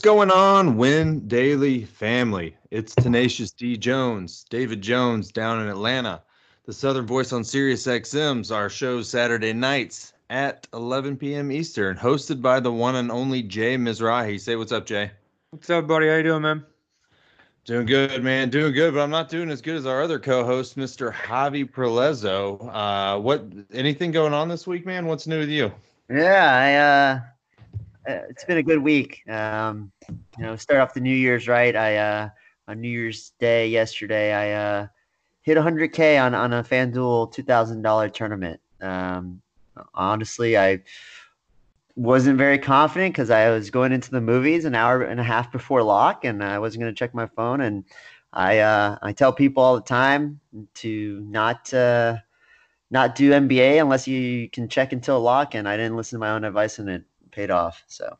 What's going on, Win Daily family? It's Tenacious D Jones, David Jones down in Atlanta. The Southern Voice on Sirius XM's our show Saturday nights at 11 p.m. Eastern, hosted by the one and only Jay Mizrahi. Say what's up, Jay. What's up, buddy? How you doing, man? Doing good, man. Doing good, but I'm not doing as good as our other co-host, Mr. Javi Perlezo. Uh, what? Anything going on this week, man? What's new with you? Yeah, I uh, it's been a good week. Um, you know, start off the New Year's right. I uh, on New Year's Day yesterday, I uh, hit 100k on on a FanDuel $2,000 tournament. Um, honestly, I wasn't very confident because I was going into the movies an hour and a half before lock, and I wasn't going to check my phone. And I uh, I tell people all the time to not uh, not do NBA unless you can check until lock. And I didn't listen to my own advice, and it paid off. So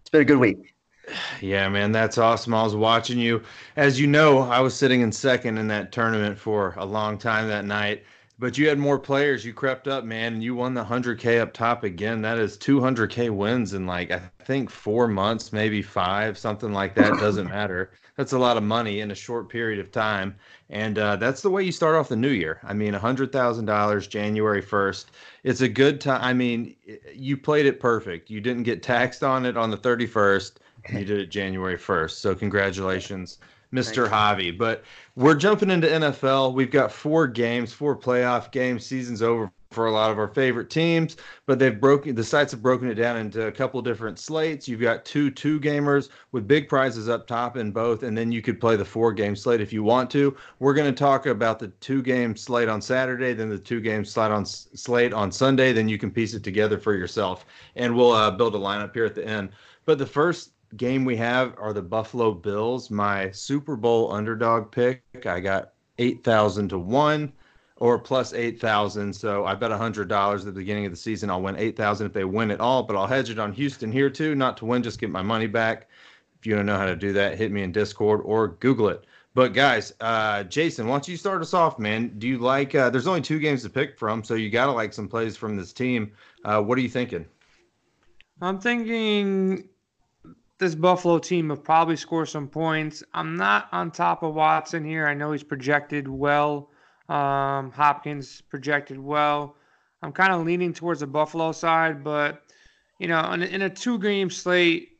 it's been a good week. Yeah, man, that's awesome. I was watching you. As you know, I was sitting in second in that tournament for a long time that night. But you had more players. You crept up, man, and you won the 100K up top again. That is 200K wins in like, I think four months, maybe five, something like that. Doesn't matter. That's a lot of money in a short period of time. And uh, that's the way you start off the new year. I mean, $100,000 January 1st. It's a good time. I mean, you played it perfect. You didn't get taxed on it on the 31st. You did it January 1st. So, congratulations. Mr. Javi. But we're jumping into NFL. We've got four games, four playoff games. Season's over for a lot of our favorite teams, but they've broken the sites have broken it down into a couple different slates. You've got two two gamers with big prizes up top in both, and then you could play the four game slate if you want to. We're going to talk about the two game slate on Saturday, then the two game slate on slate on Sunday. Then you can piece it together for yourself, and we'll uh, build a lineup here at the end. But the first game we have are the Buffalo Bills. My Super Bowl underdog pick. I got eight thousand to one, or plus eight thousand. So I bet hundred dollars at the beginning of the season. I'll win eight thousand if they win it all. But I'll hedge it on Houston here too, not to win, just get my money back. If you don't know how to do that, hit me in Discord or Google it. But guys, uh, Jason, why don't you start us off, man? Do you like? Uh, there's only two games to pick from, so you got to like some plays from this team. Uh, what are you thinking? I'm thinking this Buffalo team will probably score some points. I'm not on top of Watson here. I know he's projected well. Um, Hopkins projected well. I'm kind of leaning towards the Buffalo side, but you know, in, in a two-game slate,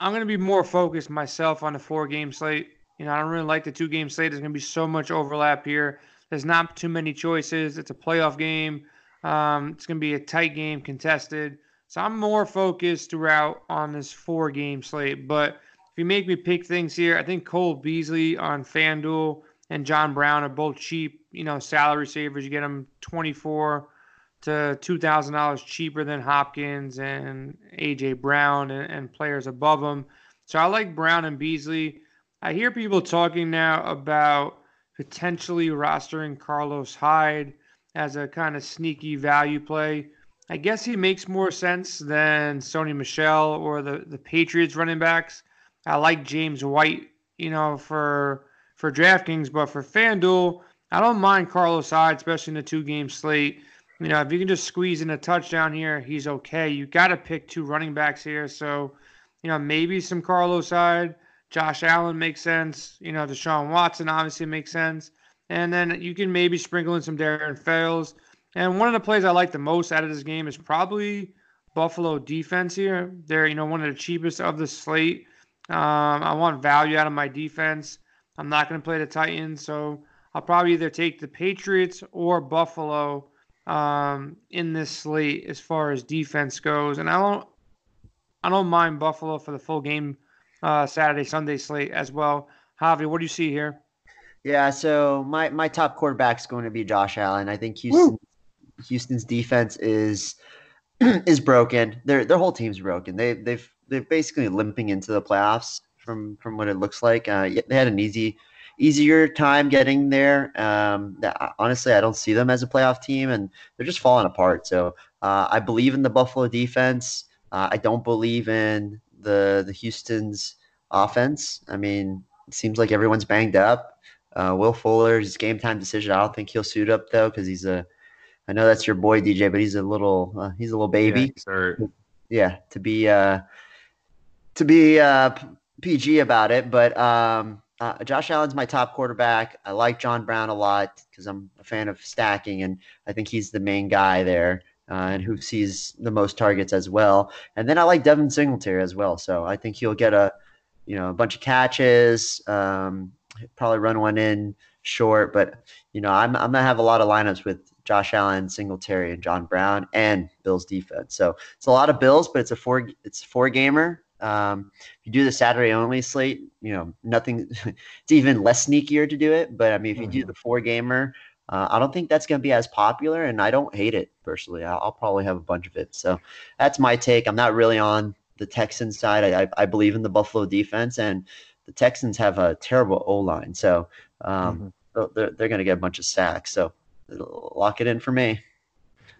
I'm going to be more focused myself on the four-game slate. You know, I don't really like the two-game slate. There's going to be so much overlap here. There's not too many choices. It's a playoff game. Um, it's going to be a tight game, contested. So I'm more focused throughout on this four game slate. But if you make me pick things here, I think Cole Beasley on FanDuel and John Brown are both cheap, you know, salary savers. You get them 24 to $2,000 cheaper than Hopkins and A.J. Brown and, and players above them. So I like Brown and Beasley. I hear people talking now about potentially rostering Carlos Hyde as a kind of sneaky value play. I guess he makes more sense than Sony Michel or the, the Patriots running backs. I like James White, you know, for for DraftKings, but for FanDuel, I don't mind Carlos Hyde, especially in the two game slate. You know, if you can just squeeze in a touchdown here, he's okay. You got to pick two running backs here. So, you know, maybe some Carlos Hyde. Josh Allen makes sense. You know, Deshaun Watson obviously makes sense. And then you can maybe sprinkle in some Darren Fells. And one of the plays I like the most out of this game is probably Buffalo defense here. They're, you know, one of the cheapest of the slate. Um, I want value out of my defense. I'm not going to play the Titans, so I'll probably either take the Patriots or Buffalo um, in this slate as far as defense goes. And I don't, I don't mind Buffalo for the full game uh, Saturday, Sunday slate as well. Javi, what do you see here? Yeah, so my my top quarterback is going to be Josh Allen. I think Houston Houston's defense is is broken. Their their whole team's broken. They they've they're basically limping into the playoffs from from what it looks like. Uh, they had an easy easier time getting there. Um, honestly, I don't see them as a playoff team, and they're just falling apart. So uh, I believe in the Buffalo defense. Uh, I don't believe in the the Houston's offense. I mean, it seems like everyone's banged up. Uh, Will Fuller's game time decision. I don't think he'll suit up though because he's a I know that's your boy DJ, but he's a little uh, he's a little baby. Yeah, yeah, to be uh, to be uh, PG about it, but um, uh, Josh Allen's my top quarterback. I like John Brown a lot because I'm a fan of stacking, and I think he's the main guy there. Uh, and who sees the most targets as well. And then I like Devin Singletary as well. So I think he'll get a, you know, a bunch of catches, um, probably run one in short. But you know, I'm I'm gonna have a lot of lineups with Josh Allen, Singletary, and John Brown, and Bills defense. So it's a lot of Bills, but it's a four it's a four gamer. Um, if you do the Saturday only slate, you know, nothing, it's even less sneakier to do it. But I mean, if you mm-hmm. do the four gamer, uh, I don't think that's going to be as popular, and I don't hate it personally. I'll, I'll, probably have a bunch of it. So that's my take. I'm not really on the Texans side. I, I, I believe in the Buffalo defense, and the Texans have a terrible O line. So um, mm-hmm. they're, they're going to get a bunch of sacks. So lock it in for me.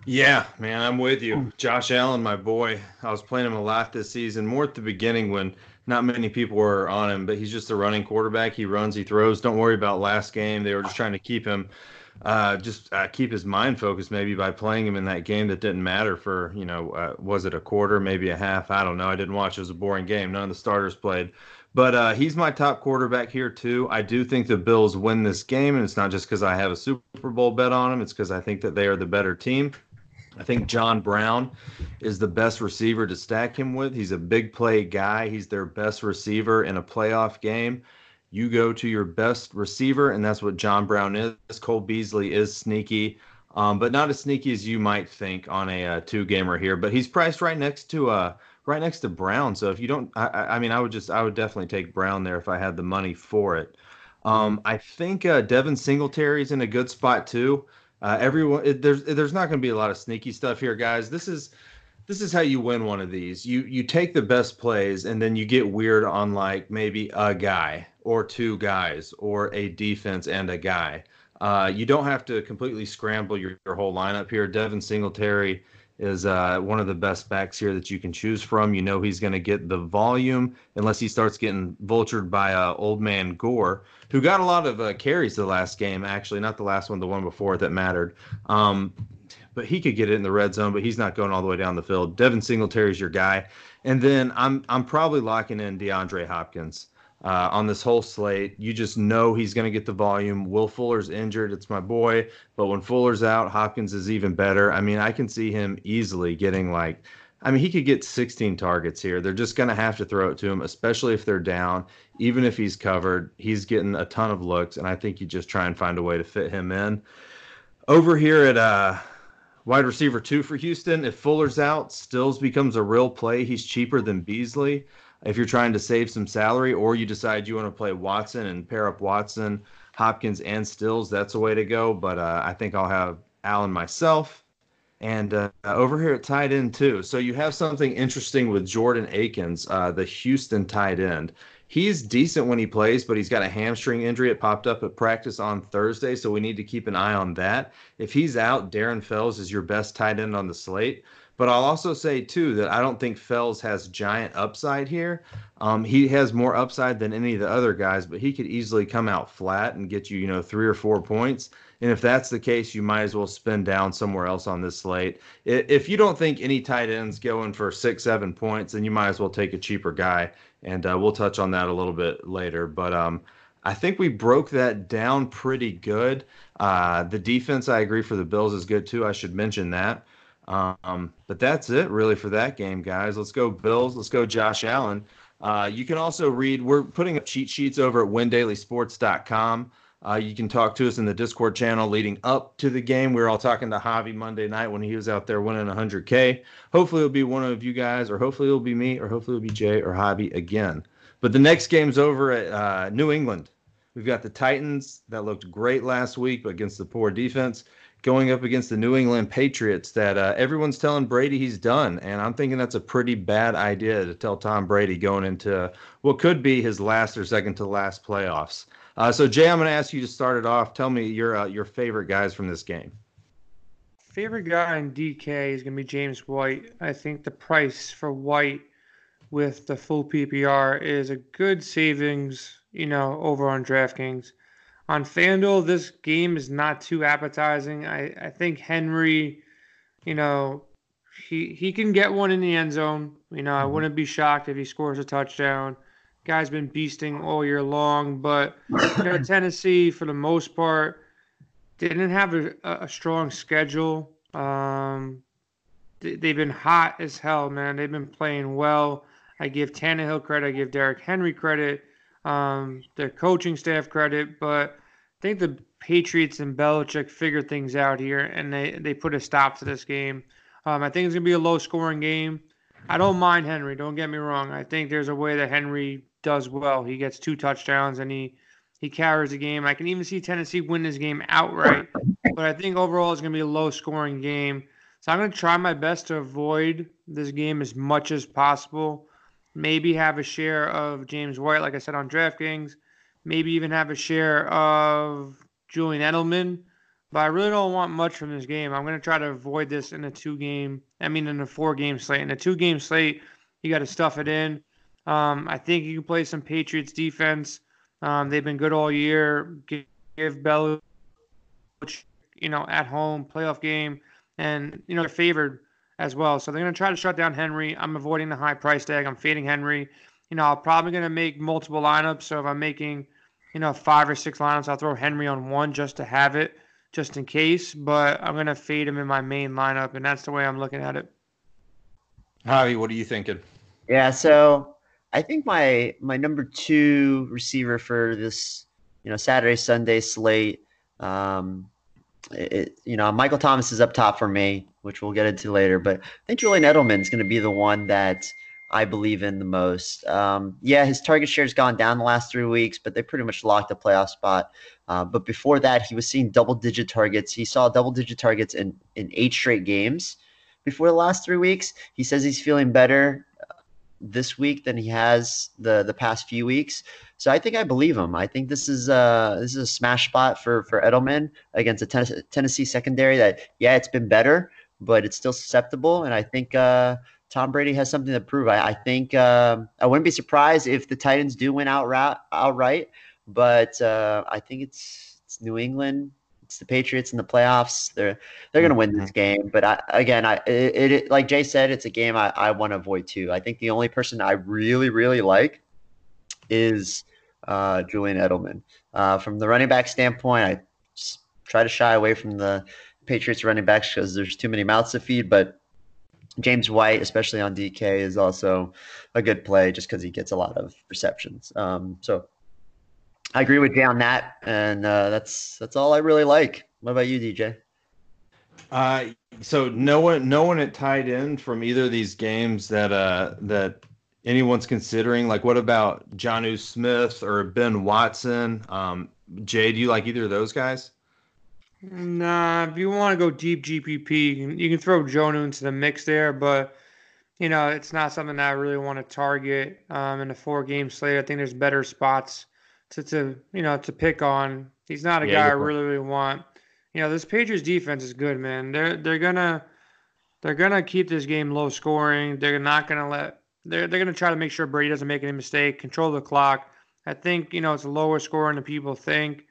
Yeah, man, I'm with you. Josh Allen, my boy. I was playing him a lot this season, more at the beginning when not many people were on him, but he's just a running quarterback. He runs, he throws. Don't worry about last game. They were just trying to keep him, uh, just uh, keep his mind focused maybe by playing him in that game that didn't matter for, you know, uh, was it a quarter, maybe a half? I don't know. I didn't watch. It was a boring game. None of the starters played. But uh, he's my top quarterback here too. I do think the Bills win this game, and it's not just because I have a Super Bowl bet on them. It's because I think that they are the better team. I think John Brown is the best receiver to stack him with. He's a big play guy. He's their best receiver in a playoff game. You go to your best receiver, and that's what John Brown is. Cole Beasley is sneaky, um, but not as sneaky as you might think on a, uh, two gamer here. But he's priced right next to uh, right next to Brown. So if you don't, I, I, mean, I would just I would definitely take Brown there if I had the money for it. Um, I think uh, Devin Singletary is in a good spot too. Uh, everyone, it, there's there's not going to be a lot of sneaky stuff here, guys. This is this is how you win one of these. You you take the best plays and then you get weird on like maybe a guy or two guys or a defense and a guy. Uh, you don't have to completely scramble your, your whole lineup here. Devin Singletary is uh, one of the best backs here that you can choose from. You know he's going to get the volume unless he starts getting vultured by uh, old man Gore, who got a lot of uh, carries the last game. Actually, not the last one, the one before that mattered. Um, but he could get it in the red zone, but he's not going all the way down the field. Devin Singletary's your guy, and then I'm I'm probably locking in DeAndre Hopkins uh, on this whole slate. You just know he's going to get the volume. Will Fuller's injured. It's my boy. But when Fuller's out, Hopkins is even better. I mean, I can see him easily getting like, I mean, he could get 16 targets here. They're just going to have to throw it to him, especially if they're down. Even if he's covered, he's getting a ton of looks. And I think you just try and find a way to fit him in. Over here at uh, wide receiver two for Houston, if Fuller's out, Stills becomes a real play. He's cheaper than Beasley if you're trying to save some salary, or you decide you want to play Watson and pair up Watson, Hopkins, and Stills, that's a way to go. But uh, I think I'll have Allen myself. And uh, over here at tight end, too. So you have something interesting with Jordan Akins, uh, the Houston tight end. He's decent when he plays, but he's got a hamstring injury. It popped up at practice on Thursday, so we need to keep an eye on that. If he's out, Darren Fells is your best tight end on the slate. But I'll also say too that I don't think Fells has giant upside here. Um, he has more upside than any of the other guys, but he could easily come out flat and get you, you know, three or four points. And if that's the case, you might as well spin down somewhere else on this slate. If you don't think any tight ends going for six, seven points, then you might as well take a cheaper guy. And uh, we'll touch on that a little bit later. But um, I think we broke that down pretty good. Uh, the defense, I agree, for the Bills is good too. I should mention that. Um, but that's it really for that game, guys. Let's go Bills. Let's go Josh Allen. Uh, you can also read, we're putting up cheat sheets over at windailysports.com. Uh, you can talk to us in the Discord channel leading up to the game. We were all talking to Javi Monday night when he was out there winning 100K. Hopefully, it'll be one of you guys, or hopefully, it'll be me, or hopefully, it'll be Jay or Javi again. But the next game's over at uh, New England. We've got the Titans that looked great last week, against the poor defense going up against the New England Patriots that uh, everyone's telling Brady he's done. And I'm thinking that's a pretty bad idea to tell Tom Brady going into what could be his last or second to last playoffs. Uh, so, Jay, I'm going to ask you to start it off. Tell me your, uh, your favorite guys from this game. Favorite guy in DK is going to be James White. I think the price for White with the full PPR is a good savings, you know, over on DraftKings on FanDuel, this game is not too appetizing. I, I think Henry, you know, he he can get one in the end zone. You know, I mm-hmm. wouldn't be shocked if he scores a touchdown. Guy's been beasting all year long, but you know, Tennessee, for the most part, didn't have a, a strong schedule. Um, they, they've been hot as hell, man. They've been playing well. I give Tannehill credit. I give Derrick Henry credit. Um, their coaching staff credit, but I think the Patriots and Belichick figured things out here, and they they put a stop to this game. Um, I think it's gonna be a low scoring game. I don't mind Henry. Don't get me wrong. I think there's a way that Henry does well. He gets two touchdowns and he he carries the game. I can even see Tennessee win this game outright. But I think overall it's going to be a low scoring game. So I'm going to try my best to avoid this game as much as possible. Maybe have a share of James White, like I said on DraftKings. Maybe even have a share of Julian Edelman. But I really don't want much from this game. I'm going to try to avoid this in a two game, I mean, in a four game slate. In a two game slate, you got to stuff it in. Um, I think you can play some Patriots defense. Um, they've been good all year. Give, give Bell, you know, at home playoff game, and you know they're favored as well. So they're going to try to shut down Henry. I'm avoiding the high price tag. I'm fading Henry. You know, I'm probably going to make multiple lineups. So if I'm making, you know, five or six lineups, I'll throw Henry on one just to have it, just in case. But I'm going to fade him in my main lineup, and that's the way I'm looking at it. Javi, what are you thinking? Yeah, so I think my my number two receiver for this, you know, Saturday Sunday slate, um, it, you know, Michael Thomas is up top for me, which we'll get into later. But I think Julian Edelman is going to be the one that I believe in the most. Um, yeah, his target share has gone down the last three weeks, but they pretty much locked a playoff spot. Uh, but before that, he was seeing double digit targets. He saw double digit targets in, in eight straight games before the last three weeks. He says he's feeling better uh, this week than he has the the past few weeks. So I think I believe him. I think this is a this is a smash spot for for Edelman against a Tennessee, Tennessee secondary that yeah it's been better, but it's still susceptible. And I think uh, Tom Brady has something to prove. I, I think um, I wouldn't be surprised if the Titans do win outright. outright but uh, I think it's it's New England. It's the Patriots in the playoffs. They're they're going to win this game. But I, again, I it, it, like Jay said, it's a game I, I want to avoid too. I think the only person I really really like is uh, Julian Edelman. Uh, from the running back standpoint, I try to shy away from the Patriots running backs because there's too many mouths to feed. But James White, especially on DK, is also a good play just because he gets a lot of receptions. Um, so I agree with Jay on that, and uh, that's that's all I really like. What about you, DJ? Uh, so no one, no one at tight end from either of these games that uh that anyone's considering. Like, what about Jonnu Smith or Ben Watson? Um, Jay, do you like either of those guys? Nah, if you want to go deep GPP, you can, you can throw Jonnu into the mix there, but you know it's not something that I really want to target um, in a four-game slate. I think there's better spots to, to you know to pick on. He's not a yeah, guy I really really want. You know this Patriots defense is good, man. They're they're gonna they're gonna keep this game low scoring. They're not gonna let they're they're gonna try to make sure Brady doesn't make any mistake, control the clock. I think you know it's a lower scoring than people think.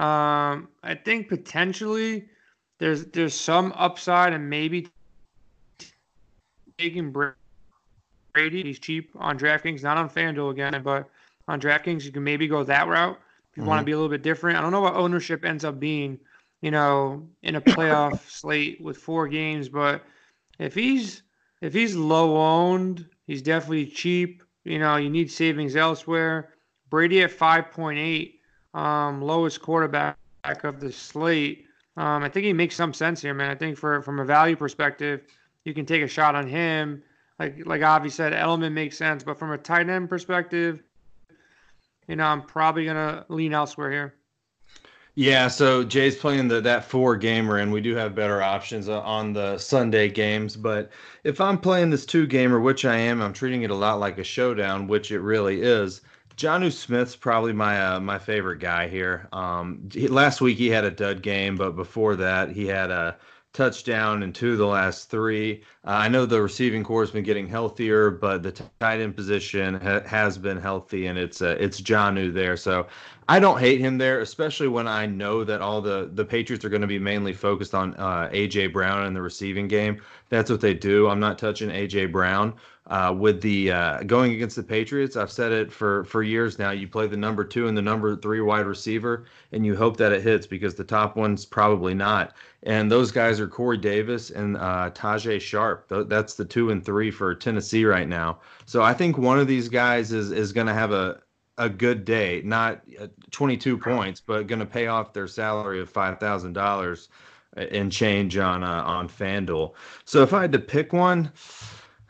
Um, I think potentially there's there's some upside and maybe taking Brady. He's cheap on DraftKings, not on FanDuel again, but on DraftKings you can maybe go that route if you mm-hmm. want to be a little bit different. I don't know what ownership ends up being, you know, in a playoff slate with four games, but if he's if he's low owned, he's definitely cheap. You know, you need savings elsewhere. Brady at 5.8 um, lowest quarterback of the slate. Um, I think he makes some sense here, man. I think for from a value perspective, you can take a shot on him. Like like Avi said, Edelman makes sense, but from a tight end perspective, you know, I'm probably gonna lean elsewhere here. Yeah, so Jay's playing the that four gamer, and we do have better options uh, on the Sunday games. But if I'm playing this two gamer, which I am, I'm treating it a lot like a showdown, which it really is. Jonnu Smith's probably my uh, my favorite guy here. Um, he, last week he had a dud game, but before that he had a touchdown in two of the last three. Uh, I know the receiving corps has been getting healthier, but the tight end position ha- has been healthy, and it's uh, it's Jonnu there. So I don't hate him there, especially when I know that all the the Patriots are going to be mainly focused on uh, AJ Brown in the receiving game. That's what they do. I'm not touching AJ Brown. Uh, with the uh, going against the Patriots, I've said it for for years now. You play the number two and the number three wide receiver, and you hope that it hits because the top one's probably not. And those guys are Corey Davis and uh, Tajae Sharpe. That's the two and three for Tennessee right now. So I think one of these guys is is going to have a a good day, not uh, 22 points, but going to pay off their salary of five thousand dollars and change on uh, on FanDuel. So if I had to pick one,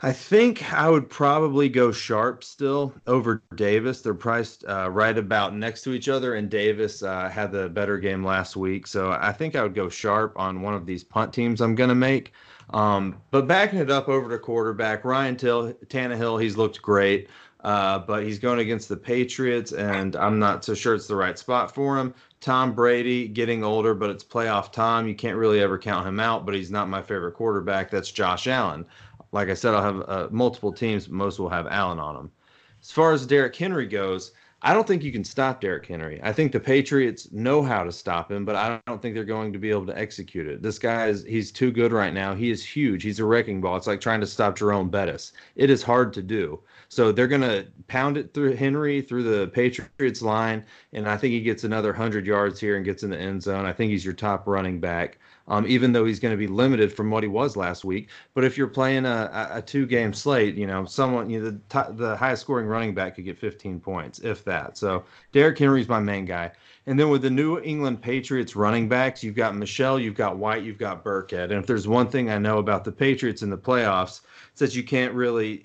I think I would probably go Sharpe still over Davis. They're priced uh, right about next to each other, and Davis uh, had the better game last week. So I think I would go Sharpe on one of these punt teams I'm going to make. Um, but backing it up over to quarterback, Ryan Till, Tannehill, he's looked great. Uh, but he's going against the Patriots, and I'm not so sure it's the right spot for him. Tom Brady getting older, but it's playoff time. You can't really ever count him out, but he's not my favorite quarterback. That's Josh Allen. Like I said, I'll have uh, multiple teams. Most will have Allen on them. As far as Derrick Henry goes, I don't think you can stop Derrick Henry. I think the Patriots know how to stop him, but I don't think they're going to be able to execute it. This guy is he's too good right now. He is huge. He's a wrecking ball. It's like trying to stop Jerome Bettis. It is hard to do. So they're going to pound it through Henry through the Patriots line, and I think he gets another 100 yards here and gets in the end zone. I think he's your top running back um, even though he's going to be limited from what he was last week. But if you're playing a, a two game slate, you know, someone, you know, the, t- the highest scoring running back could get 15 points, if that. So Derrick Henry's my main guy. And then with the New England Patriots running backs, you've got Michel, you've got White, you've got Burkhead. And if there's one thing I know about the Patriots in the playoffs, it's that you can't really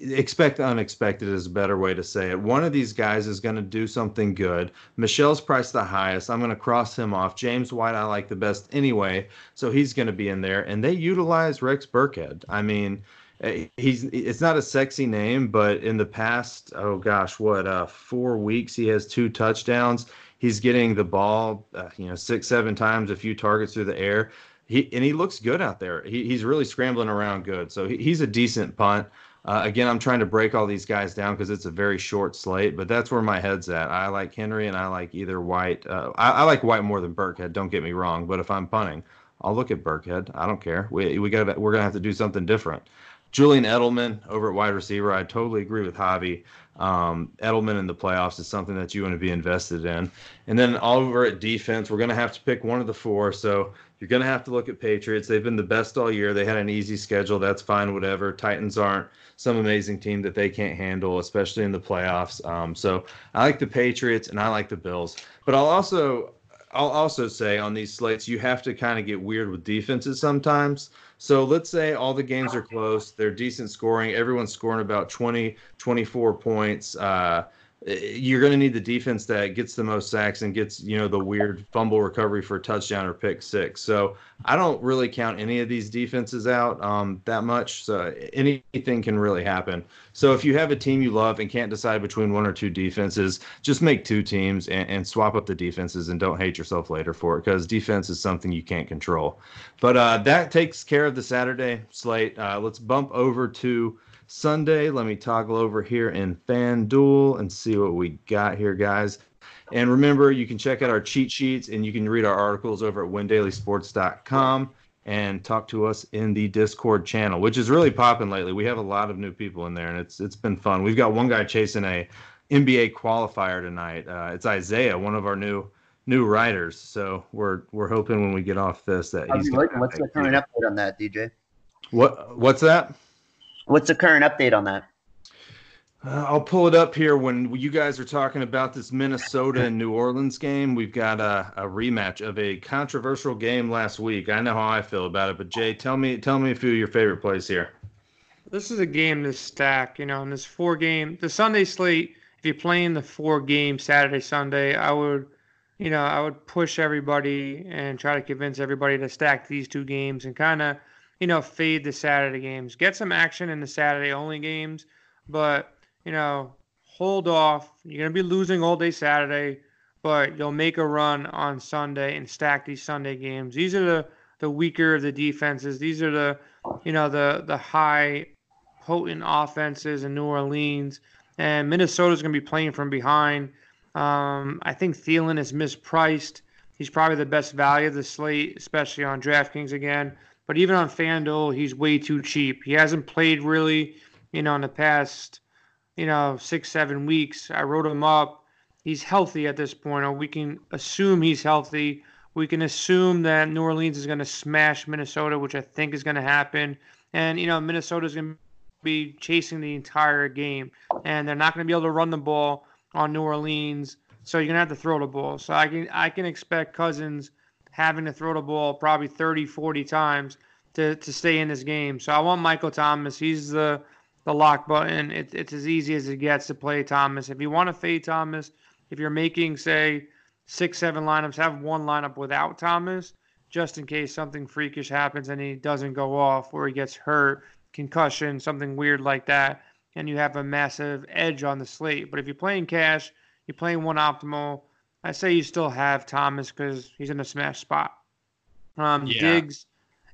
expect the unexpected is a better way to say it. One of these guys is going to do something good. Michel's priced the highest. I'm going to cross him off. James White, I like the best anyway, so he's going to be in there. And they utilize Rex Burkhead. I mean, eh, he's it's not a sexy name, but in the past, oh gosh, what uh, four weeks he has two touchdowns. He's getting the ball, uh, you know, six, seven times, a few targets through the air. He and he looks good out there. He, he's really scrambling around good. So he, he's a decent punt. Uh, again, I'm trying to break all these guys down because it's a very short slate, but that's where my head's at. I like Henry and I like either White. Uh, I, I, like White more than Burkhead. Don't get me wrong, but if I'm punting, I'll look at Burkhead. I don't care. We we got we're gonna have to do something different. Julian Edelman over at wide receiver. I totally agree with Javi. Um, Edelman in the playoffs is something that you want to be invested in. And then over at defense, we're going to have to pick one of the four. So you're going to have to look at Patriots. They've been the best all year. They had an easy schedule. That's fine, whatever. Titans aren't some amazing team that they can't handle, especially in the playoffs. Um, so I like the Patriots and I like the Bills. But I'll also I'll also say on these slates you have to kind of get weird with defenses sometimes. So let's say all the games are close, they're decent scoring, everyone's scoring about 20, 24 points. Uh, you're going to need the defense that gets the most sacks and gets you know the weird fumble recovery for a touchdown or pick six. So I don't really count any of these defenses out um, that much. So anything can really happen. So if you have a team you love and can't decide between one or two defenses, just make two teams and, and swap up the defenses and don't hate yourself later for it because defense is something you can't control. But uh, that takes care of the Saturday slate. Uh, let's bump over to Sunday. Let me toggle over here in FanDuel and see what we got here, guys. And remember, you can check out our cheat sheets and you can read our articles over at windailysports.com and talk to us in the Discord channel, which is really popping lately. We have a lot of new people in there, and it's it's been fun. We've got one guy chasing a NBA qualifier tonight. Uh, it's Isaiah, one of our new new writers. So we're we're hoping when we get off this that he's. What's the current update on that, DJ? What what's that? What's the current update on that? Uh, I'll pull it up here when you guys are talking about this Minnesota and New Orleans game. We've got a, a, rematch of a controversial game last week. I know how I feel about it, but Jay, tell me tell me a few of your favorite plays here. This is a game to stack, you know, in this four game the Sunday slate. If you're playing the four game Saturday Sunday, I would, you know, I would push everybody and try to convince everybody to stack these two games and kind of you know, fade the Saturday games. Get some action in the Saturday only games, but, you know, hold off. You're going to be losing all day Saturday, but you'll make a run on Sunday and stack these Sunday games. These are the, the weaker of the defenses. These are the, you know, the, the high potent offenses in New Orleans. And Minnesota's going to be playing from behind. Um, I think Thielen is mispriced. He's probably the best value of the slate, especially on DraftKings again. But even on FanDuel, he's way too cheap. He hasn't played really, you know, in the past, you know, six, seven weeks. I wrote him up. He's healthy at this point, or we can assume he's healthy. We can assume that New Orleans is going to smash Minnesota, which I think is going to happen. And, you know, Minnesota's going to be chasing the entire game, and they're not going to be able to run the ball on New Orleans. So you're gonna have to throw the ball. So I can I can expect Cousins having to throw the ball probably 30, 40 times to, to stay in this game. So I want Michael Thomas. He's the the lock button. It, it's as easy as it gets to play Thomas. If you want to fade Thomas, if you're making say six, seven lineups, have one lineup without Thomas, just in case something freakish happens and he doesn't go off or he gets hurt, concussion, something weird like that and you have a massive edge on the slate. But if you're playing cash, you're playing one optimal. I say you still have Thomas because he's in a smash spot. Um, yeah. Diggs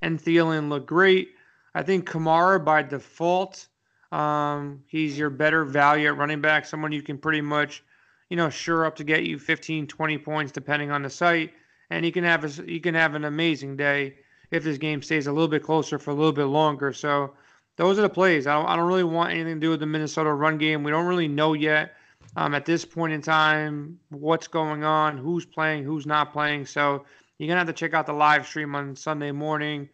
and Thielen look great. I think Kamara by default, um, he's your better value at running back, someone you can pretty much, you know, sure up to get you 15, 20 points depending on the site, and he can have a, he can have an amazing day if this game stays a little bit closer for a little bit longer. So those are the plays. I don't, I don't really want anything to do with the Minnesota run game. We don't really know yet um, at this point in time what's going on, who's playing, who's not playing. So you're gonna have to check out the live stream on Sunday morning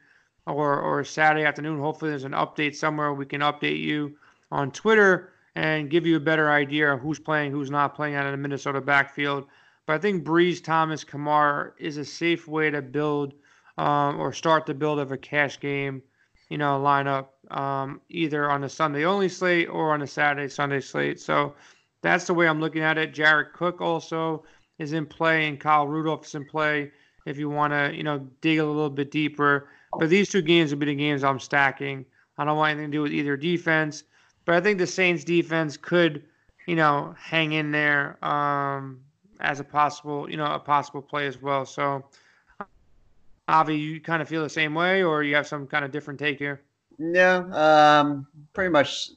or or Saturday afternoon. Hopefully, there's an update somewhere we can update you on Twitter and give you a better idea of who's playing, who's not playing out of the Minnesota backfield. But I think Brees, Thomas, Kamara is a safe way to build um, or start the build of a cash game you know, lineup um, either on a Sunday only slate or on a Saturday Sunday slate. So that's the way I'm looking at it. Jared Cook also is in play, and Kyle Rudolph is in play. If you want to, you know, dig a little bit deeper, but these two games will be the games I'm stacking. I don't want anything to do with either defense, but I think the Saints defense could, you know, hang in there um, as a possible, you know, a possible play as well. So Avi, you kind of feel the same way, or you have some kind of different take here? No, um, pretty much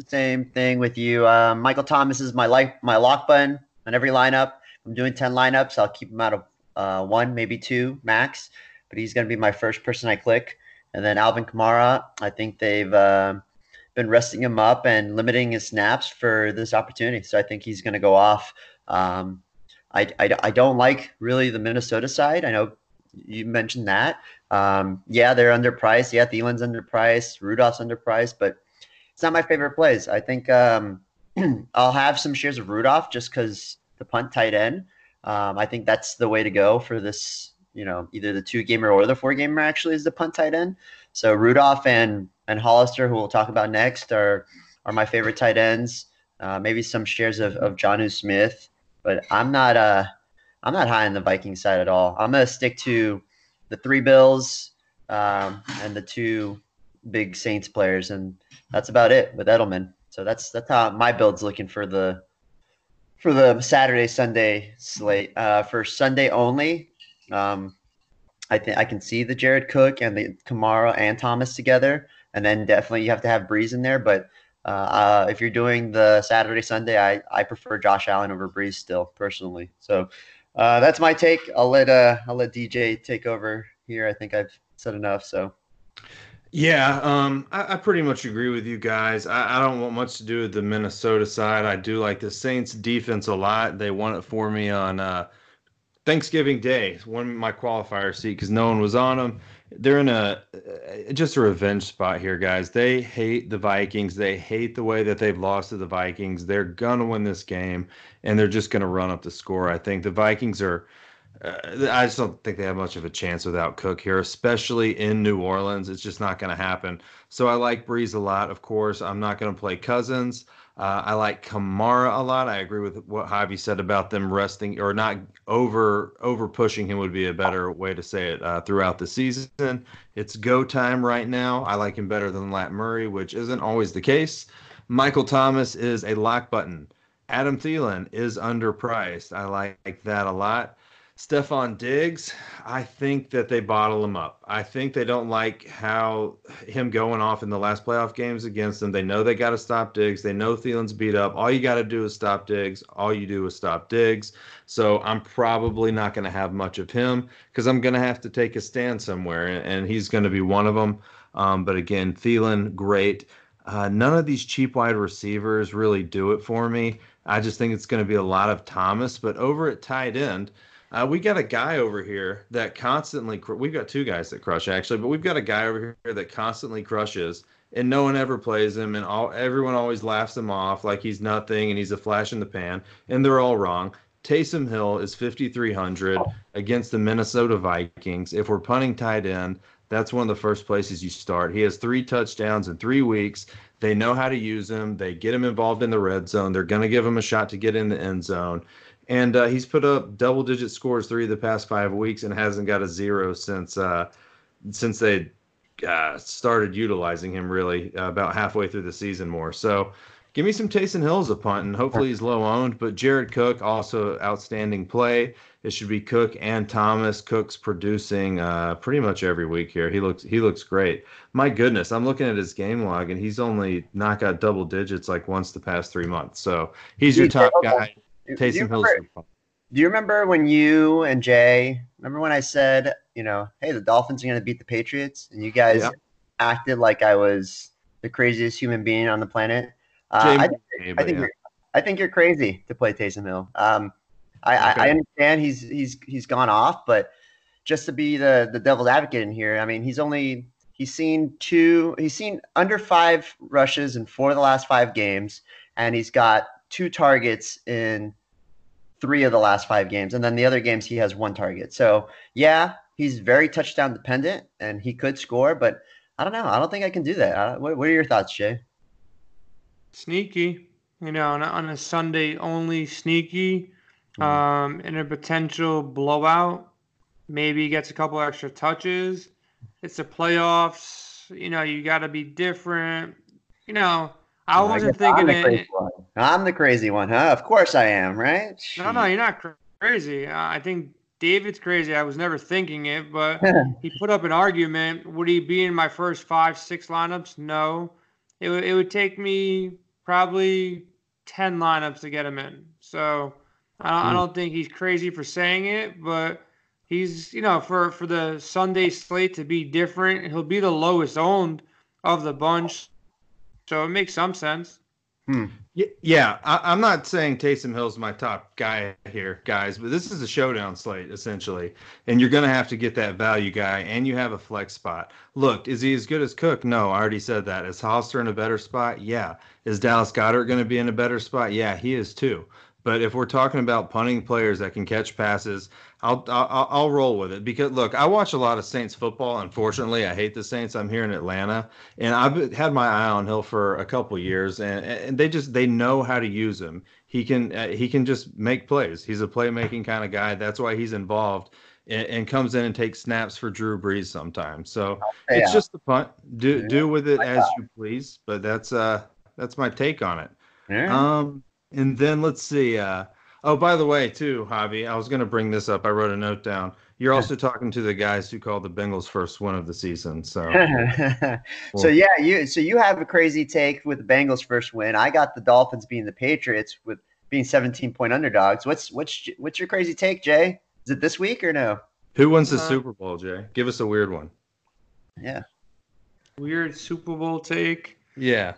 same thing with you. Um, Michael Thomas is my like my lock button on every lineup. I'm doing ten lineups. I'll keep him out of uh, one, maybe two max, but he's going to be my first person I click. And then Alvin Kamara, I think they've uh, been resting him up and limiting his snaps for this opportunity. So I think he's going to go off. Um, I, I, I don't like really the Minnesota side. I know you mentioned that. Um, yeah, they're underpriced. Yeah, Thielen's underpriced. Rudolph's underpriced, but it's not my favorite plays. I think um, I'll have some shares of Rudolph just because the punt tight end. Um, I think that's the way to go for this. You know, either the two gamer or the four gamer actually is the punt tight end. So Rudolph and and Hollister, who we'll talk about next, are are my favorite tight ends. Uh, maybe some shares of of Jonnu Smith, but I'm not uh I'm not high on the Viking side at all. I'm gonna stick to the three Bills um, and the two big Saints players, and that's about it with Edelman. So that's that's how my build's looking for the for the Saturday Sunday slate. Uh, for Sunday only, um, I think I can see the Jared Cook and the Kamara and Thomas together, and then definitely you have to have Brees in there. But uh, uh, if you're doing the Saturday Sunday, I I prefer Josh Allen over Brees still personally. So uh, that's my take. I'll let uh, I'll let DJ take over here. I think I've said enough. So. Yeah, um, I, I, pretty much agree with you guys. I, I, don't want much to do with the Minnesota side. I do like the Saints defense a lot. They won it for me on uh, Thanksgiving Day, won my qualifier seat because no one was on them they're in a uh, just a revenge spot here, guys. They hate the Vikings. They hate the way that they've lost to the Vikings. They're gonna win this game, and they're just gonna run up the score. I think the Vikings are. Uh, I just don't think they have much of a chance without Cook here, especially in New Orleans. It's just not going to happen. So I like Brees a lot. Of course, I'm not going to play Cousins. Uh, I like Kamara a lot. I agree with what Javi said about them resting or not over over pushing him would be a better way to say it uh, throughout the season. It's go time right now. I like him better than Lat Murray, which isn't always the case. Michael Thomas is a lock button. Adam Thielen is underpriced. I like that a lot. Stefon Diggs, I think that they bottle him up. I think they don't like how him going off in the last playoff games against them. They know they got to stop Diggs. They know Thielen's beat up. All you got to do is stop Diggs. All you do is stop Diggs. So I'm probably not going to have much of him because I'm going to have to take a stand somewhere, and he's going to be one of them. Um, but again, Thielen, great. Uh, none of these cheap wide receivers really do it for me. I just think it's going to be a lot of Thomas. But over at tight end, uh, we got a guy over here that constantly. Cr- we've got two guys that crush actually, but we've got a guy over here that constantly crushes, and no one ever plays him, and all everyone always laughs him off like he's nothing and he's a flash in the pan, and they're all wrong. Taysom Hill is 5,300 against the Minnesota Vikings. If we're punting tight end, that's one of the first places you start. He has three touchdowns in three weeks. They know how to use him. They get him involved in the red zone. They're going to give him a shot to get in the end zone and uh, he's put up double digit scores three of the past five weeks and hasn't got a zero since uh, since they uh, started utilizing him really uh, about halfway through the season more. So give me some Taysom Hills a punt, and hopefully he's low owned. But Jared Cook also outstanding play. It should be Cook and Thomas. Cook's producing uh, pretty much every week here. He looks he looks great. My goodness, I'm looking at his game log, and he's only not got double digits like once the past three months. So he's your top guy. Taysom Hill's. Do you remember when you and Jay remember when I said, you know, hey, the Dolphins are going to beat the Patriots, and you guys yeah. acted like I was the craziest human being on the planet? Uh, I, think, I think yeah. you're, I think you're crazy to play Taysom Hill. Um, I, okay. I, I understand he's he's he's gone off, but just to be the the devil's advocate in here, I mean, he's only he's seen two, he's seen under five rushes in four of the last five games, and he's got two targets in three of the last five games, and then the other games he has one target. So yeah, he's very touchdown dependent, and he could score, but I don't know. I don't think I can do that. What, what are your thoughts, Jay? Sneaky, you know, on a, on a Sunday only sneaky, mm-hmm. um, in a potential blowout. Maybe he gets a couple extra touches. It's the playoffs. You know, you got to be different. You know, I wasn't I thinking it. I'm the crazy one, huh? Of course I am, right? No, no, you're not crazy. Uh, I think David's crazy. I was never thinking it, but he put up an argument. Would he be in my first five, six lineups? No. It, w- it would take me probably 10 lineups to get him in. So I don't, I hmm. don't think he's crazy for saying it, but he's, you know, for, for the Sunday slate to be different, he'll be the lowest owned of the bunch. So it makes some sense. Hmm. Yeah, I, am not saying Taysom Hill's my top guy here, guys, but this is a showdown slate essentially, and you're going to have to get that value guy, and you have a flex spot. Look, is he as good as Cook? No, I already said that. Is Hollister in a better spot? Yeah. Is Dallas Goedert going to be in a better spot? Yeah, he is too. But if we're talking about punting players that can catch passes, I'll, I'll I'll roll with it because look, I watch a lot of Saints football. Unfortunately, I hate the Saints. I'm here in Atlanta, and I've had my eye on Hill for a couple years, and, and they just they know how to use him. He can uh, he can just make plays. He's a playmaking kind of guy. That's why he's involved. And, and comes in and takes snaps for Drew Brees sometimes. So yeah. it's just the punt. Do yeah. do with it as you please. But that's uh that's my take on it. Yeah. Um, and then let's see. Uh, Oh, by the way, too, Javi, I was going to bring this up. I wrote a note down. You're also talking to the guys who called the Bengals first win of the season. So, so yeah, you so you have a crazy take with the Bengals first win. I got the Dolphins being the Patriots with being 17 point underdogs. What's what's what's your crazy take, Jay? Is it this week or no? Who wins the uh, Super Bowl, Jay? Give us a weird one. Yeah. Weird Super Bowl take. Yeah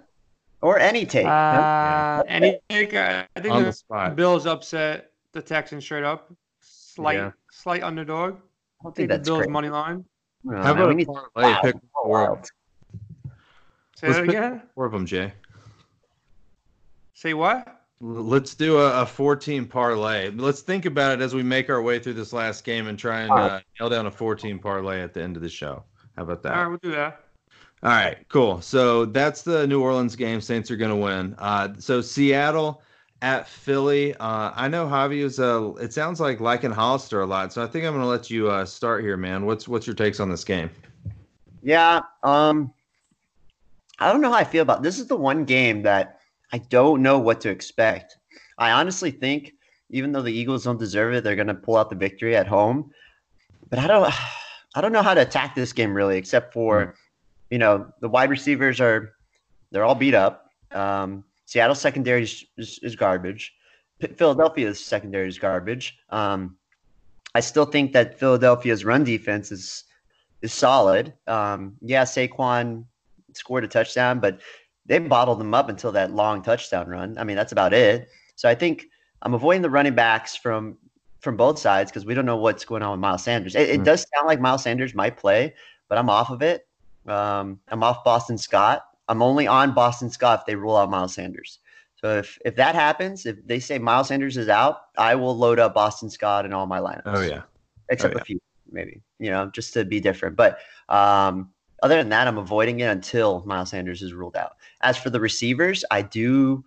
or any take. Uh, any take. I think On the, the spot. Bills upset the Texans straight up. Slight, yeah. slight underdog. I don't think, that's the Bills crazy. money line. No, How about a parlay? Pick four. Say Let's that again. Four of them, Jay. Say what? Let's do a, a 14 parlay. Let's think about it as we make our way through this last game and try and uh, nail down a 14 parlay at the end of the show. How about that? All right, we'll do that. All right, cool. So that's the New Orleans game. Saints are going to win. Uh, so Seattle at Philly. Uh, I know Javi is. Uh, it sounds like liking Hollister a lot. So I think I'm going to let you uh, start here, man. What's what's your takes on this game? Yeah. Um. I don't know how I feel about this. Is the one game that I don't know what to expect. I honestly think even though the Eagles don't deserve it, they're going to pull out the victory at home. But I don't, I don't know how to attack this game really, except for, mm. You know, the wide receivers are, they're all beat up. Um, Seattle secondary is, is, is, garbage. Philadelphia's secondary is garbage. Um, I still think that Philadelphia's run defense is is solid. Um, yeah, Saquon scored a touchdown, but they bottled them up until that long touchdown run. I mean, that's about it. So I think I'm avoiding the running backs from from both sides because we don't know what's going on with Miles Sanders. It, it mm. does sound like Miles Sanders might play, but I'm off of it. Um, I'm off Boston Scott. I'm only on Boston Scott if they rule out Miles Sanders. So if if that happens, if they say Miles Sanders is out, I will load up Boston Scott in all my lineups. Oh yeah, except oh, yeah. a few maybe you know just to be different. But um, other than that, I'm avoiding it until Miles Sanders is ruled out. As for the receivers, I do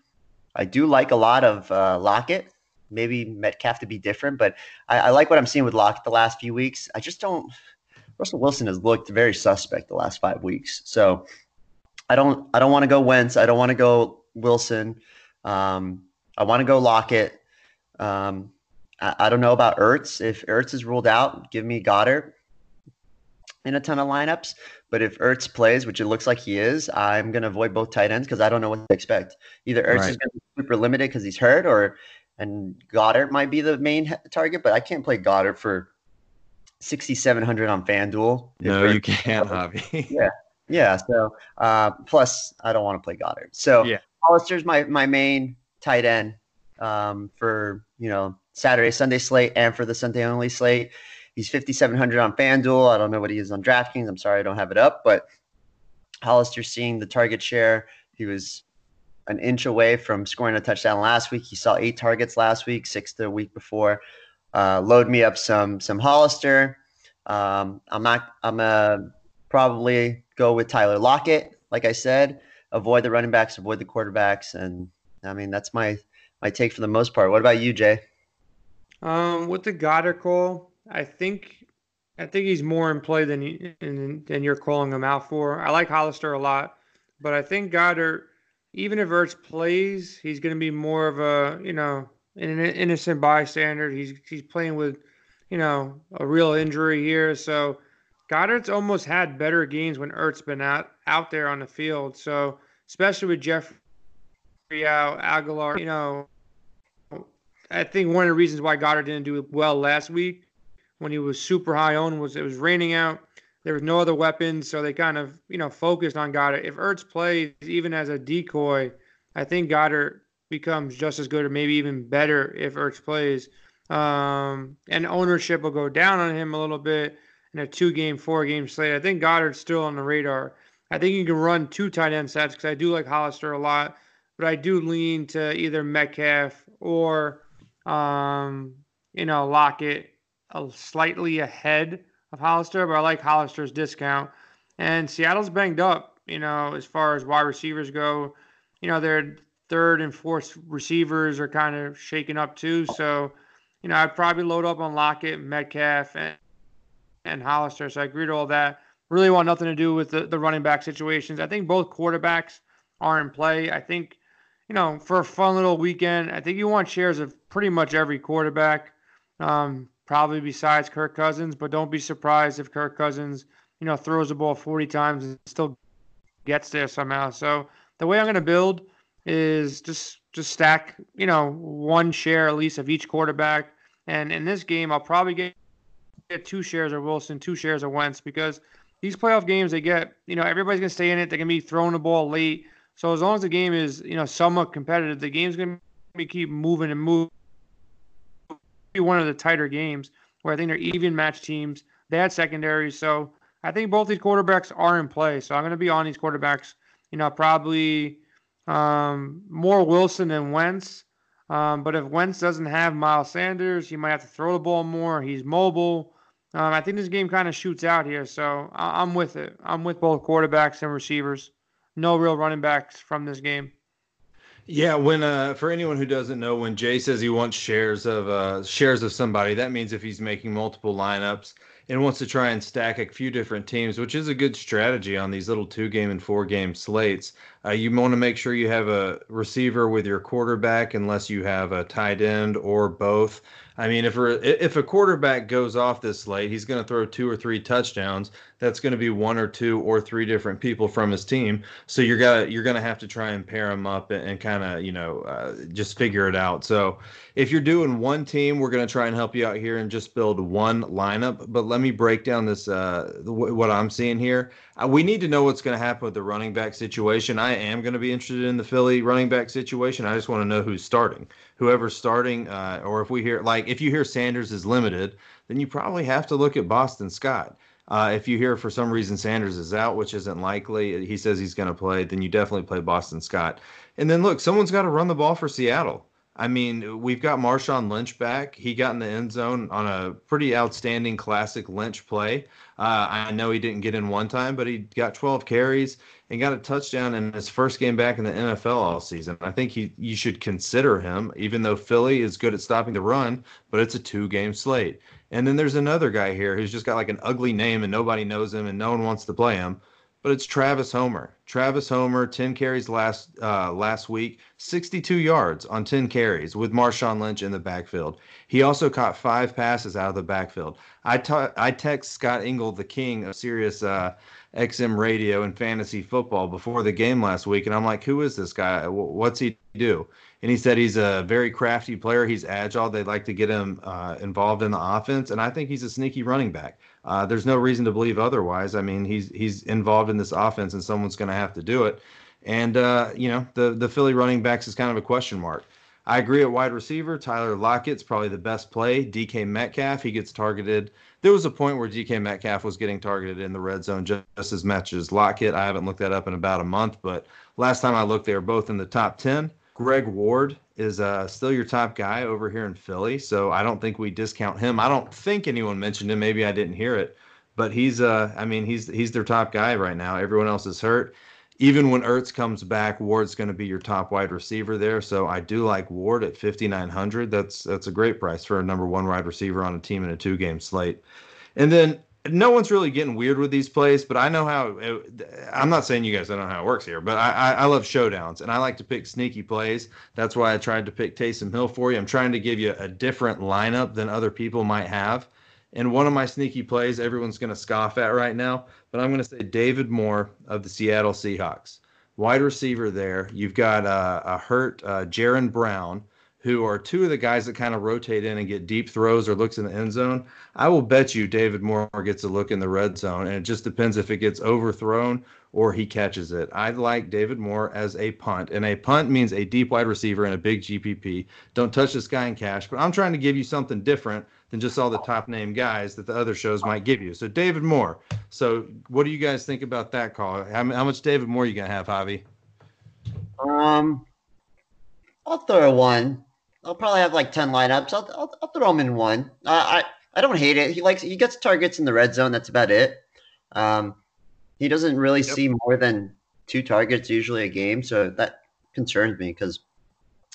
I do like a lot of uh, Lockett. Maybe Metcalf to be different, but I, I like what I'm seeing with Lockett the last few weeks. I just don't. Russell Wilson has looked very suspect the last five weeks, so I don't I don't want to go Wentz. I don't want to go Wilson. Um, I want to go Lockett. Um, I, I, don't know about Ertz. If Ertz is ruled out, give me Goedert in a ton of lineups. But if Ertz plays, which it looks like he is, I'm going to avoid both tight ends because I don't know what to expect. Either Ertz right. is going to be super limited because he's hurt, or and Goedert might be the main target. But I can't play Goedert for 6,700 on FanDuel. No, you can't, Javi. yeah, yeah. So uh, plus, I don't want to play Goedert. So yeah. Hollister's my my main tight end um, for you know Saturday Sunday slate and for the Sunday only slate. He's 5,700 on FanDuel. I don't know what he is on DraftKings. I'm sorry I don't have it up, but Hollister seeing the target share. He was an inch away from scoring a touchdown last week. He saw eight targets last week, six the week before. Uh, load me up some some Hollister. Um, I'm not. I'm gonna probably go with Tyler Lockett. Like I said, avoid the running backs, avoid the quarterbacks, and I mean that's my my take for the most part. What about you, Jay? Um, with the Goedert call, I think I think he's more in play than you, than you're calling him out for. I like Hollister a lot, but I think Goedert, even if Ertz plays, he's going to be more of a you know an innocent bystander. He's he's playing with you know a real injury here, so Goedert's almost had better games when Ertz been out out there on the field. So especially with Jeffery out, Agholor, you know, I think one of the reasons why Goedert didn't do well last week when he was super high on was it was raining out. There was no other weapons, so they kind of you know focused on Goedert. If Ertz plays even as a decoy, I think Goedert becomes just as good or maybe even better if Ertz plays. Um, and ownership will go down on him a little bit in a two game, four game slate. I think Goedert's still on the radar. I think you can run two tight end sets because I do like Hollister a lot, but I do lean to either Metcalf or um, you know, Lockett a slightly ahead of Hollister, but I like Hollister's discount. And Seattle's banged up, you know, as far as wide receivers go. You know, their third and fourth receivers are kind of shaken up too. So, you know, I'd probably load up on Lockett, Metcalf, and, and Hollister. So I agree to all that. Really want nothing to do with the, the running back situations. I think both quarterbacks are in play. I think you know, for a fun little weekend, I think you want shares of pretty much every quarterback, um, probably besides Kirk Cousins. But don't be surprised if Kirk Cousins, you know, throws the ball 40 times and still gets there somehow. So the way I'm going to build is just just stack, you know, one share at least of each quarterback. And in this game, I'll probably get, get two shares of Wilson, two shares of Wentz because these playoff games, they get, you know, everybody's to stay in it. They're to be throwing the ball late. So as long as the game is, you know, somewhat competitive, the game's to be keep moving and move. Be one of the tighter games where I think they're even match teams. They had secondaries, so I think both these quarterbacks are in play. So I'm going to be on these quarterbacks. You know, probably um, more Wilson than Wentz. Um, but if Wentz doesn't have Miles Sanders, he might have to throw the ball more. He's mobile. Um, I think this game kind of shoots out here, so I- I'm with it. I'm with both quarterbacks and receivers no real running backs from this game. Yeah, when uh, for anyone who doesn't know, when Jay says he wants shares of uh, shares of somebody, that means if he's making multiple lineups, and wants to try and stack a few different teams, which is a good strategy on these little two game and four game slates. Uh, you want to make sure you have a receiver with your quarterback, unless you have a tight end or both. I mean, if a, if a quarterback goes off this slate, he's going to throw two or three touchdowns. That's going to be one or two or three different people from his team. So you're gonna you're going to have to try and pair them up and, and kind of you know uh, just figure it out. So if you're doing one team, we're going to try and help you out here and just build one lineup. But let me break down this uh, what I'm seeing here. Uh, we need to know what's going to happen with the running back situation. I am going to be interested in the Philly running back situation. I just want to know who's starting whoever's starting, uh, or if we hear like if you hear Sanders is limited, then you probably have to look at Boston Scott. Uh, if you hear for some reason Sanders is out, which isn't likely, he says he's going to play, then you definitely play Boston Scott. And then look, someone's got to run the ball for Seattle. I mean, we've got Marshawn Lynch back. He got in the end zone on a pretty outstanding classic Lynch play. Uh, I know he didn't get in one time, but he got 12 carries and got a touchdown in his first game back in the NFL all season. I think he you should consider him, even though Philly is good at stopping the run, but it's a two game slate. And then there's another guy here who's just got like an ugly name and nobody knows him and no one wants to play him but it's Travis Homer. Travis Homer, 10 carries last uh, last week, 62 yards on 10 carries with Marshawn Lynch in the backfield. He also caught five passes out of the backfield. I ta- I text Scott Engel, the king of Sirius uh, XM radio and fantasy football, before the game last week, and I'm like, who is this guy? What's he do? And he said he's a very crafty player. He's agile. They'd like to get him uh, involved in the offense, and I think he's a sneaky running back. Uh, there's no reason to believe otherwise. I mean, he's he's involved in this offense, and someone's going to have to do it. And uh, you know, the the Philly running backs is kind of a question mark. I agree at wide receiver. Tyler Lockett's probably the best play. DK Metcalf, he gets targeted. There was a point where DK Metcalf was getting targeted in the red zone just, just as much as Lockett. I haven't looked that up in about a month, but last time I looked, they were both in the top 10. Greg Ward is uh, still your top guy over here in Philly, so I don't think we discount him. I don't think anyone mentioned him. Maybe I didn't hear it, but he's uh, I mean he's he's their top guy right now. Everyone else is hurt. Even when Ertz comes back, Ward's going to be your top wide receiver there. So I do like Ward at 5900. That's that's a great price for a number one wide receiver on a team in a two game slate. And then no one's really getting weird with these plays, but I know how. It, I'm not saying you guys don't know how it works here, but I, I, I, love showdowns and I like to pick sneaky plays. That's why I tried to pick Taysom Hill for you. I'm trying to give you a different lineup than other people might have. And one of my sneaky plays, everyone's going to scoff at right now, but I'm going to say David Moore of the Seattle Seahawks, wide receiver there. You've got uh, a hurt uh, Jaron Brown who are two of the guys that kind of rotate in and get deep throws or looks in the end zone, I will bet you David Moore gets a look in the red zone. And it just depends if it gets overthrown or he catches it. I like David Moore as a punt. And a punt means a deep wide receiver and a big GPP. Don't touch this guy in cash, but I'm trying to give you something different than just all the top name guys that the other shows might give you. So David Moore. So what do you guys think about that call? How, much David Moore are you gonna have, Javi? Um, I'll throw one. I'll probably have like ten lineups. I'll I'll, I'll throw him in one. I I don't hate it. He likes he gets targets in the red zone. That's about it. Um, he doesn't really yep. see more than two targets usually a game, so that concerns me because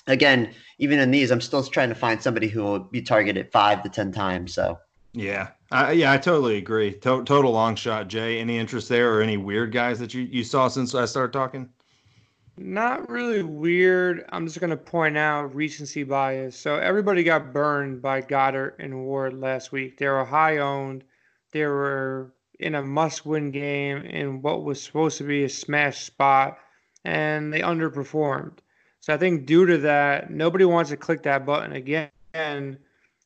again, even in these, I'm still trying to find somebody who will be targeted five to ten times. So yeah, I, yeah, I totally agree. To- total long shot, Jay. Any interest there or any weird guys that you you saw since I started talking? Not really weird. I'm just going to point out recency bias. So everybody got burned by Goedert and Ward last week. They were high owned. They were in a must win game in what was supposed to be a smash spot, and they underperformed. So I think due to that, nobody wants to click that button again and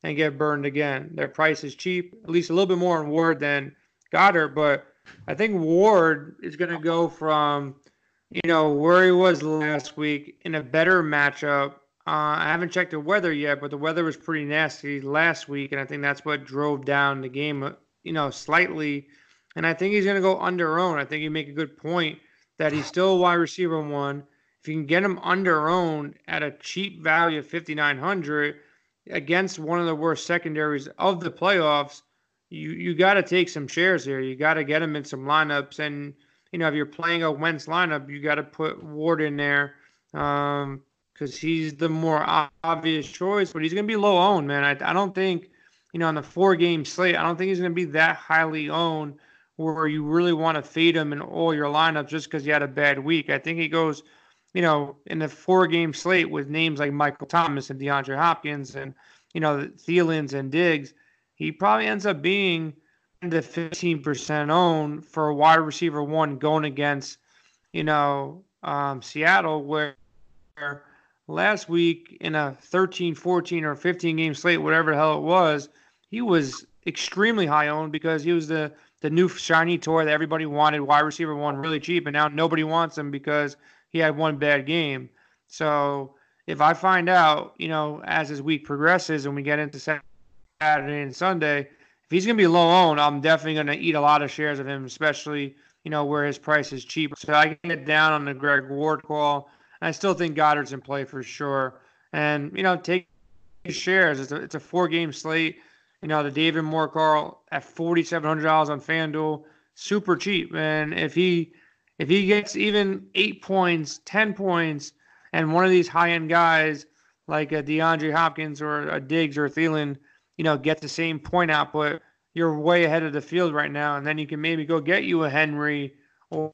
get burned again. Their price is cheap, at least a little bit more on Ward than Goedert, but I think Ward is going to go from you know, where he was last week in a better matchup. Uh, I haven't checked the weather yet, but the weather was pretty nasty last week, and I think that's what drove down the game, uh, you know, slightly. And I think he's going to go under own. I think you make a good point that he's still a wide receiver one. If you can get him under own at a cheap value of 5,900 against one of the worst secondaries of the playoffs, you you got to take some shares here. You got to get him in some lineups and – you know, if you're playing a Wentz lineup, you got to put Ward in there because um, he's the more obvious choice. But he's going to be low owned, man. I, I don't think you know, on the four game slate, I don't think he's going to be that highly owned where you really want to fade him in all your lineups just because he had a bad week. I think he goes, you know, in the four game slate with names like Michael Thomas and DeAndre Hopkins and, you know, Thielens and Diggs. He probably ends up being the 15% own for a wide receiver one going against, you know, um, Seattle, where last week in a 13, 14, or 15 game slate, whatever the hell it was, he was extremely high owned because he was the the new shiny toy that everybody wanted, wide receiver one, really cheap, and now nobody wants him because he had one bad game. So if I find out, you know, as his week progresses and we get into Saturday and Sunday, if he's going to be low owned, I'm definitely going to eat a lot of shares of him, especially you know where his price is cheap. So I can get down on the Greg Ward call. I still think Goedert's in play for sure. And, you know, take shares. It's a, it's a four game slate. You know, the David Moore call at $4,700 on FanDuel, super cheap. And if he, if he gets even eight points, 10 points, and one of these high end guys like a DeAndre Hopkins or a Diggs or a Thielen, you know, get the same point output, you're way ahead of the field right now. And then you can maybe go get you a Henry or,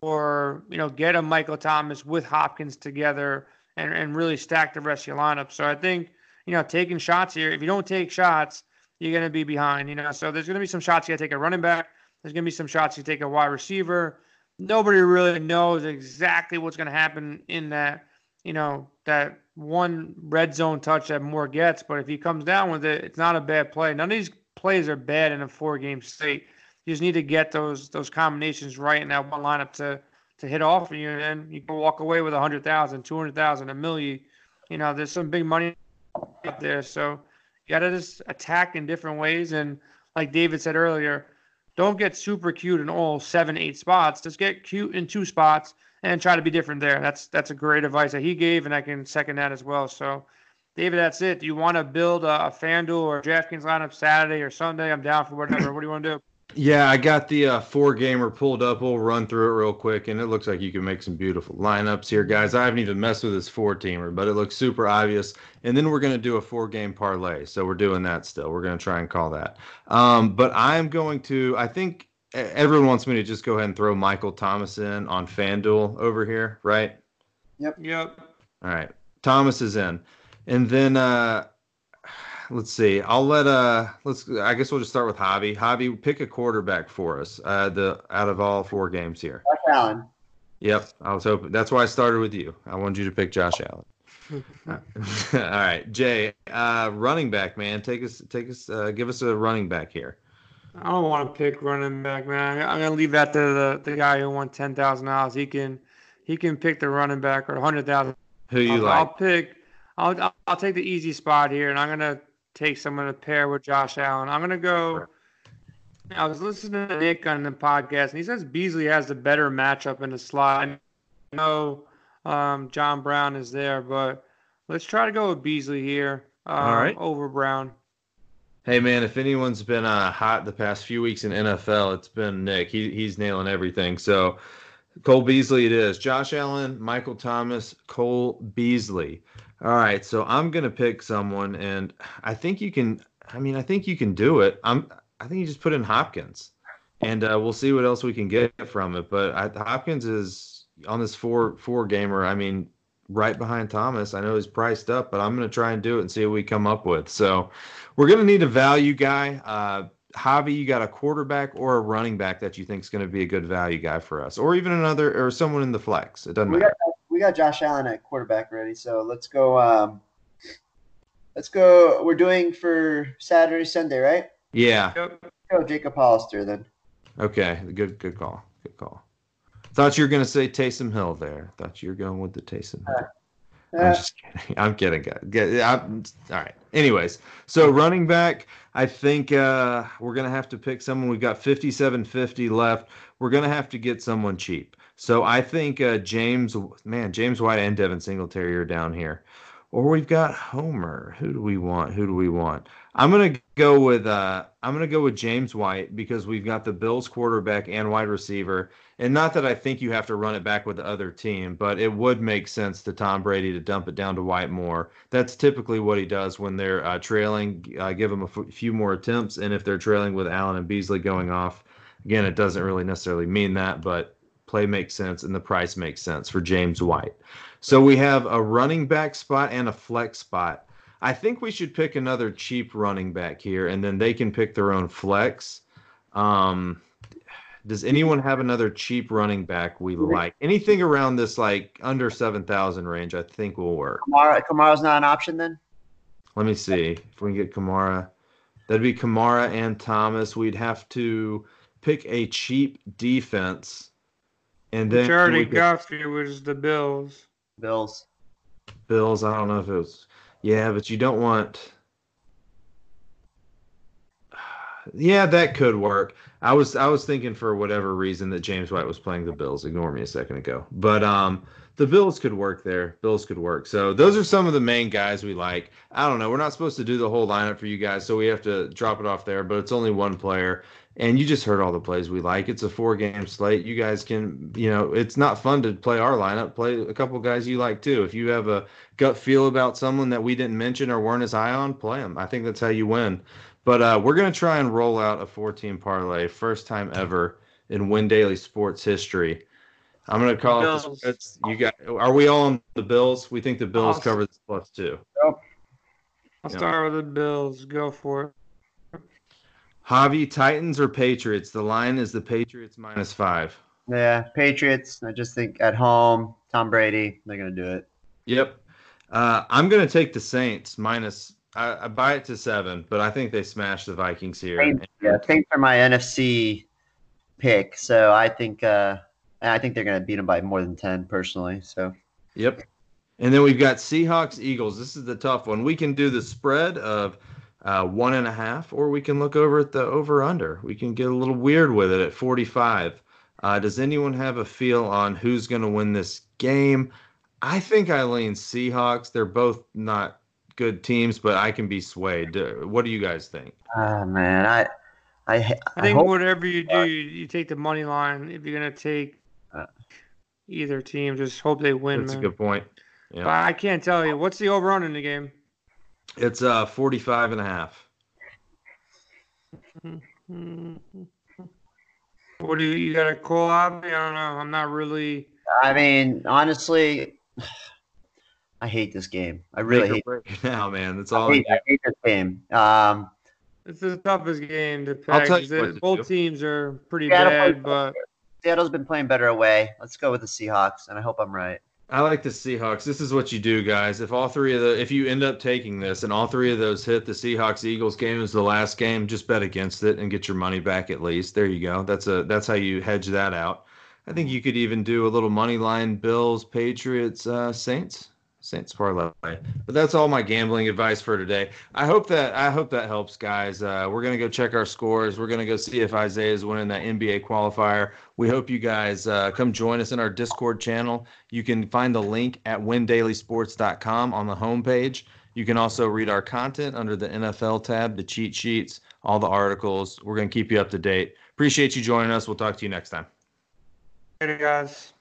or you know, get a Michael Thomas with Hopkins together and, and really stack the rest of your lineup. So I think, you know, taking shots here, if you don't take shots, you're going to be behind, you know. So there's going to be some shots you got to take a running back. There's going to be some shots you take a wide receiver. Nobody really knows exactly what's going to happen in that, you know, that one red zone touch that Moore gets. But if he comes down with it, it's not a bad play. None of these plays are bad in a four game state. You just need to get those those combinations right in that one lineup to to hit off of you, and then you can walk away with a hundred thousand, two hundred thousand, a million. You know, there's some big money out there, so you got to just attack in different ways. And like David said earlier, don't get super cute in all seven, eight spots. Just get cute in two spots and try to be different there. That's that's a great advice that he gave, and I can second that as well. So, David, that's it. Do you want to build a, a FanDuel or DraftKings lineup Saturday or Sunday? I'm down for whatever. what do you want to do? Yeah, I got the uh, four gamer pulled up. We'll run through it real quick, and it looks like you can make some beautiful lineups here, guys. I haven't even messed with this four teamer, but it looks super obvious. And then we're going to do a four game parlay. So we're doing that still. We're going to try and call that. Um, but I'm going to, I think everyone wants me to just go ahead and throw Michael Thomas in on FanDuel over here, right? Yep. Yep. All right. Thomas is in. And then uh let's see. I'll let uh let's I guess we'll just start with Javi. Javi, pick a quarterback for us. Uh the out of all four games here. Josh Allen. Yep. I was hoping that's why I started with you. I wanted you to pick Josh Allen. all right. Jay, uh running back, man. Take us take us uh give us a running back here. I don't want to pick running back, man. I'm gonna leave that to the, the guy who won ten thousand dollars. He can he can pick the running back or a hundred thousand. Who you I'll, like? I'll pick. I'll I'll take the easy spot here, and I'm gonna take someone to pair with Josh Allen. I'm gonna go. I was listening to Nick on the podcast, and he says Beasley has the better matchup in the slot. I know um, John Brown is there, but let's try to go with Beasley here um, All right. over Brown. Hey man, if anyone's been uh, hot the past few weeks in NFL, it's been Nick. He he's nailing everything. So Cole Beasley it is. Josh Allen, Michael Thomas, Cole Beasley. All right, so I'm gonna pick someone, and I think you can. I mean, I think you can do it. I'm. I think you just put in Hopkins, and uh, we'll see what else we can get from it. But I, Hopkins is on this four four gamer. I mean, right behind Thomas. I know he's priced up, but I'm gonna try and do it and see what we come up with. So we're gonna need a value guy. Uh, Javi, you got a quarterback or a running back that you think is going to be a good value guy for us, or even another, or someone in the flex. It doesn't We matter. got we got Josh Allen at quarterback ready, so let's go. Um, let's go. We're doing for Saturday, Sunday, right? Yeah. Yep. Go Jacob Hollister then. Okay. Good. Good call. Good call. Thought you were going to say Taysom Hill there. Thought you were going with the Taysom Hill. I'm just kidding. I'm kidding, guys. I'm, all right. Anyways, so running back, I think uh, we're gonna have to pick someone. We've got 57.50 left. We're gonna have to get someone cheap. So I think uh, James, man, James White and Devin Singletary are down here. Or we've got Homer. Who do we want? Who do we want? I'm gonna go with uh, I'm gonna go with James White because we've got the Bills quarterback and wide receiver, and not that I think you have to run it back with the other team, but it would make sense to Tom Brady to dump it down to White more. That's typically what he does when they're uh, trailing. Uh, give him a f- few more attempts, and if they're trailing with Allen and Beasley going off, again, it doesn't really necessarily mean that, but play makes sense and the price makes sense for James White. So we have a running back spot and a flex spot. I think we should pick another cheap running back here, and then they can pick their own flex. Um, does anyone have another cheap running back we like? Anything around this like under seven thousand range, I think will work. Kamara, Kamara's not an option then. Let me see if we can get Kamara. That'd be Kamara and Thomas. We'd have to pick a cheap defense, and then Which already we could- got for you was the Bills. Bills. Bills. I don't know if it was. Yeah, but you don't want. Yeah, that could work. I was I was thinking for whatever reason that James White was playing the Bills. Ignore me a second ago, but um, the Bills could work there. Bills could work. So those are some of the main guys we like. I don't know. We're not supposed to do the whole lineup for you guys, so we have to drop it off there. But it's only one player, and you just heard all the plays we like. It's a four game slate. You guys can, you know, it's not fun to play our lineup. Play a couple guys you like too. If you have a gut feel about someone that we didn't mention or weren't as high on, play them. I think that's how you win. But uh, we're gonna try and roll out a four team parlay, first time ever in Win Daily Sports history. I'm gonna call it the spreads. You got? Are we all on the Bills? We think the Bills Awesome. cover this plus two. I'll Yeah. start with the Bills. Go for it. Javi, Titans or Patriots? The line is the Patriots minus five. Yeah, Patriots. I just think at home, Tom Brady, they're gonna do it. Yep. Uh, I'm gonna take the Saints minus. I, I buy it to seven, but I think they smash the Vikings here. Saints, yeah, Saints are my NFC pick, so I think uh, I think they're gonna beat them by more than ten personally. So Yep. And then we've got Seahawks, Eagles. This is the tough one. We can do the spread of uh, one and a half, or we can look over at the over under. We can get a little weird with it at 45. Uh, does anyone have a feel on who's going to win this game? I think I lean Seahawks. They're both not good teams, but I can be swayed. What do you guys think? oh man, I I, I I think hope whatever you do, you, you take the money line. If you're gonna take Uh. either team, just hope they win, That's a good point. But Yeah. I can't tell you what's the over in the game. It's uh 45 and a half. What do you, you got a call out? I don't know. I'm not really. I mean honestly, I hate this game. I really hate. break it now, man. That's I all. hate, I hate this game. Um, It's the toughest game to I'll pick. tell you what to do. Both teams are pretty Seattle bad, but Seattle's been playing better away. Let's go with the Seahawks, and I hope I'm right. I like the Seahawks. This is what you do, guys. If all three of the if you end up taking this and all three of those hit, the Seahawks Eagles game is the last game. Just bet against it and get your money back at least. There you go. That's a that's how you hedge that out. I think you could even do a little money line Bills, Patriots, uh, Saints, Saints parlay. But that's all my gambling advice for today. I hope that I hope that helps, guys. Uh, we're gonna go check our scores. We're gonna go see if Isaiah is winning that NBA qualifier. We hope you guys uh, come join us in our Discord channel. You can find the link at windailysports.com on the homepage. You can also read our content under the NFL tab, the cheat sheets, all the articles. We're to keep you up to date. Appreciate you joining us. We'll talk to you next time. later, guys.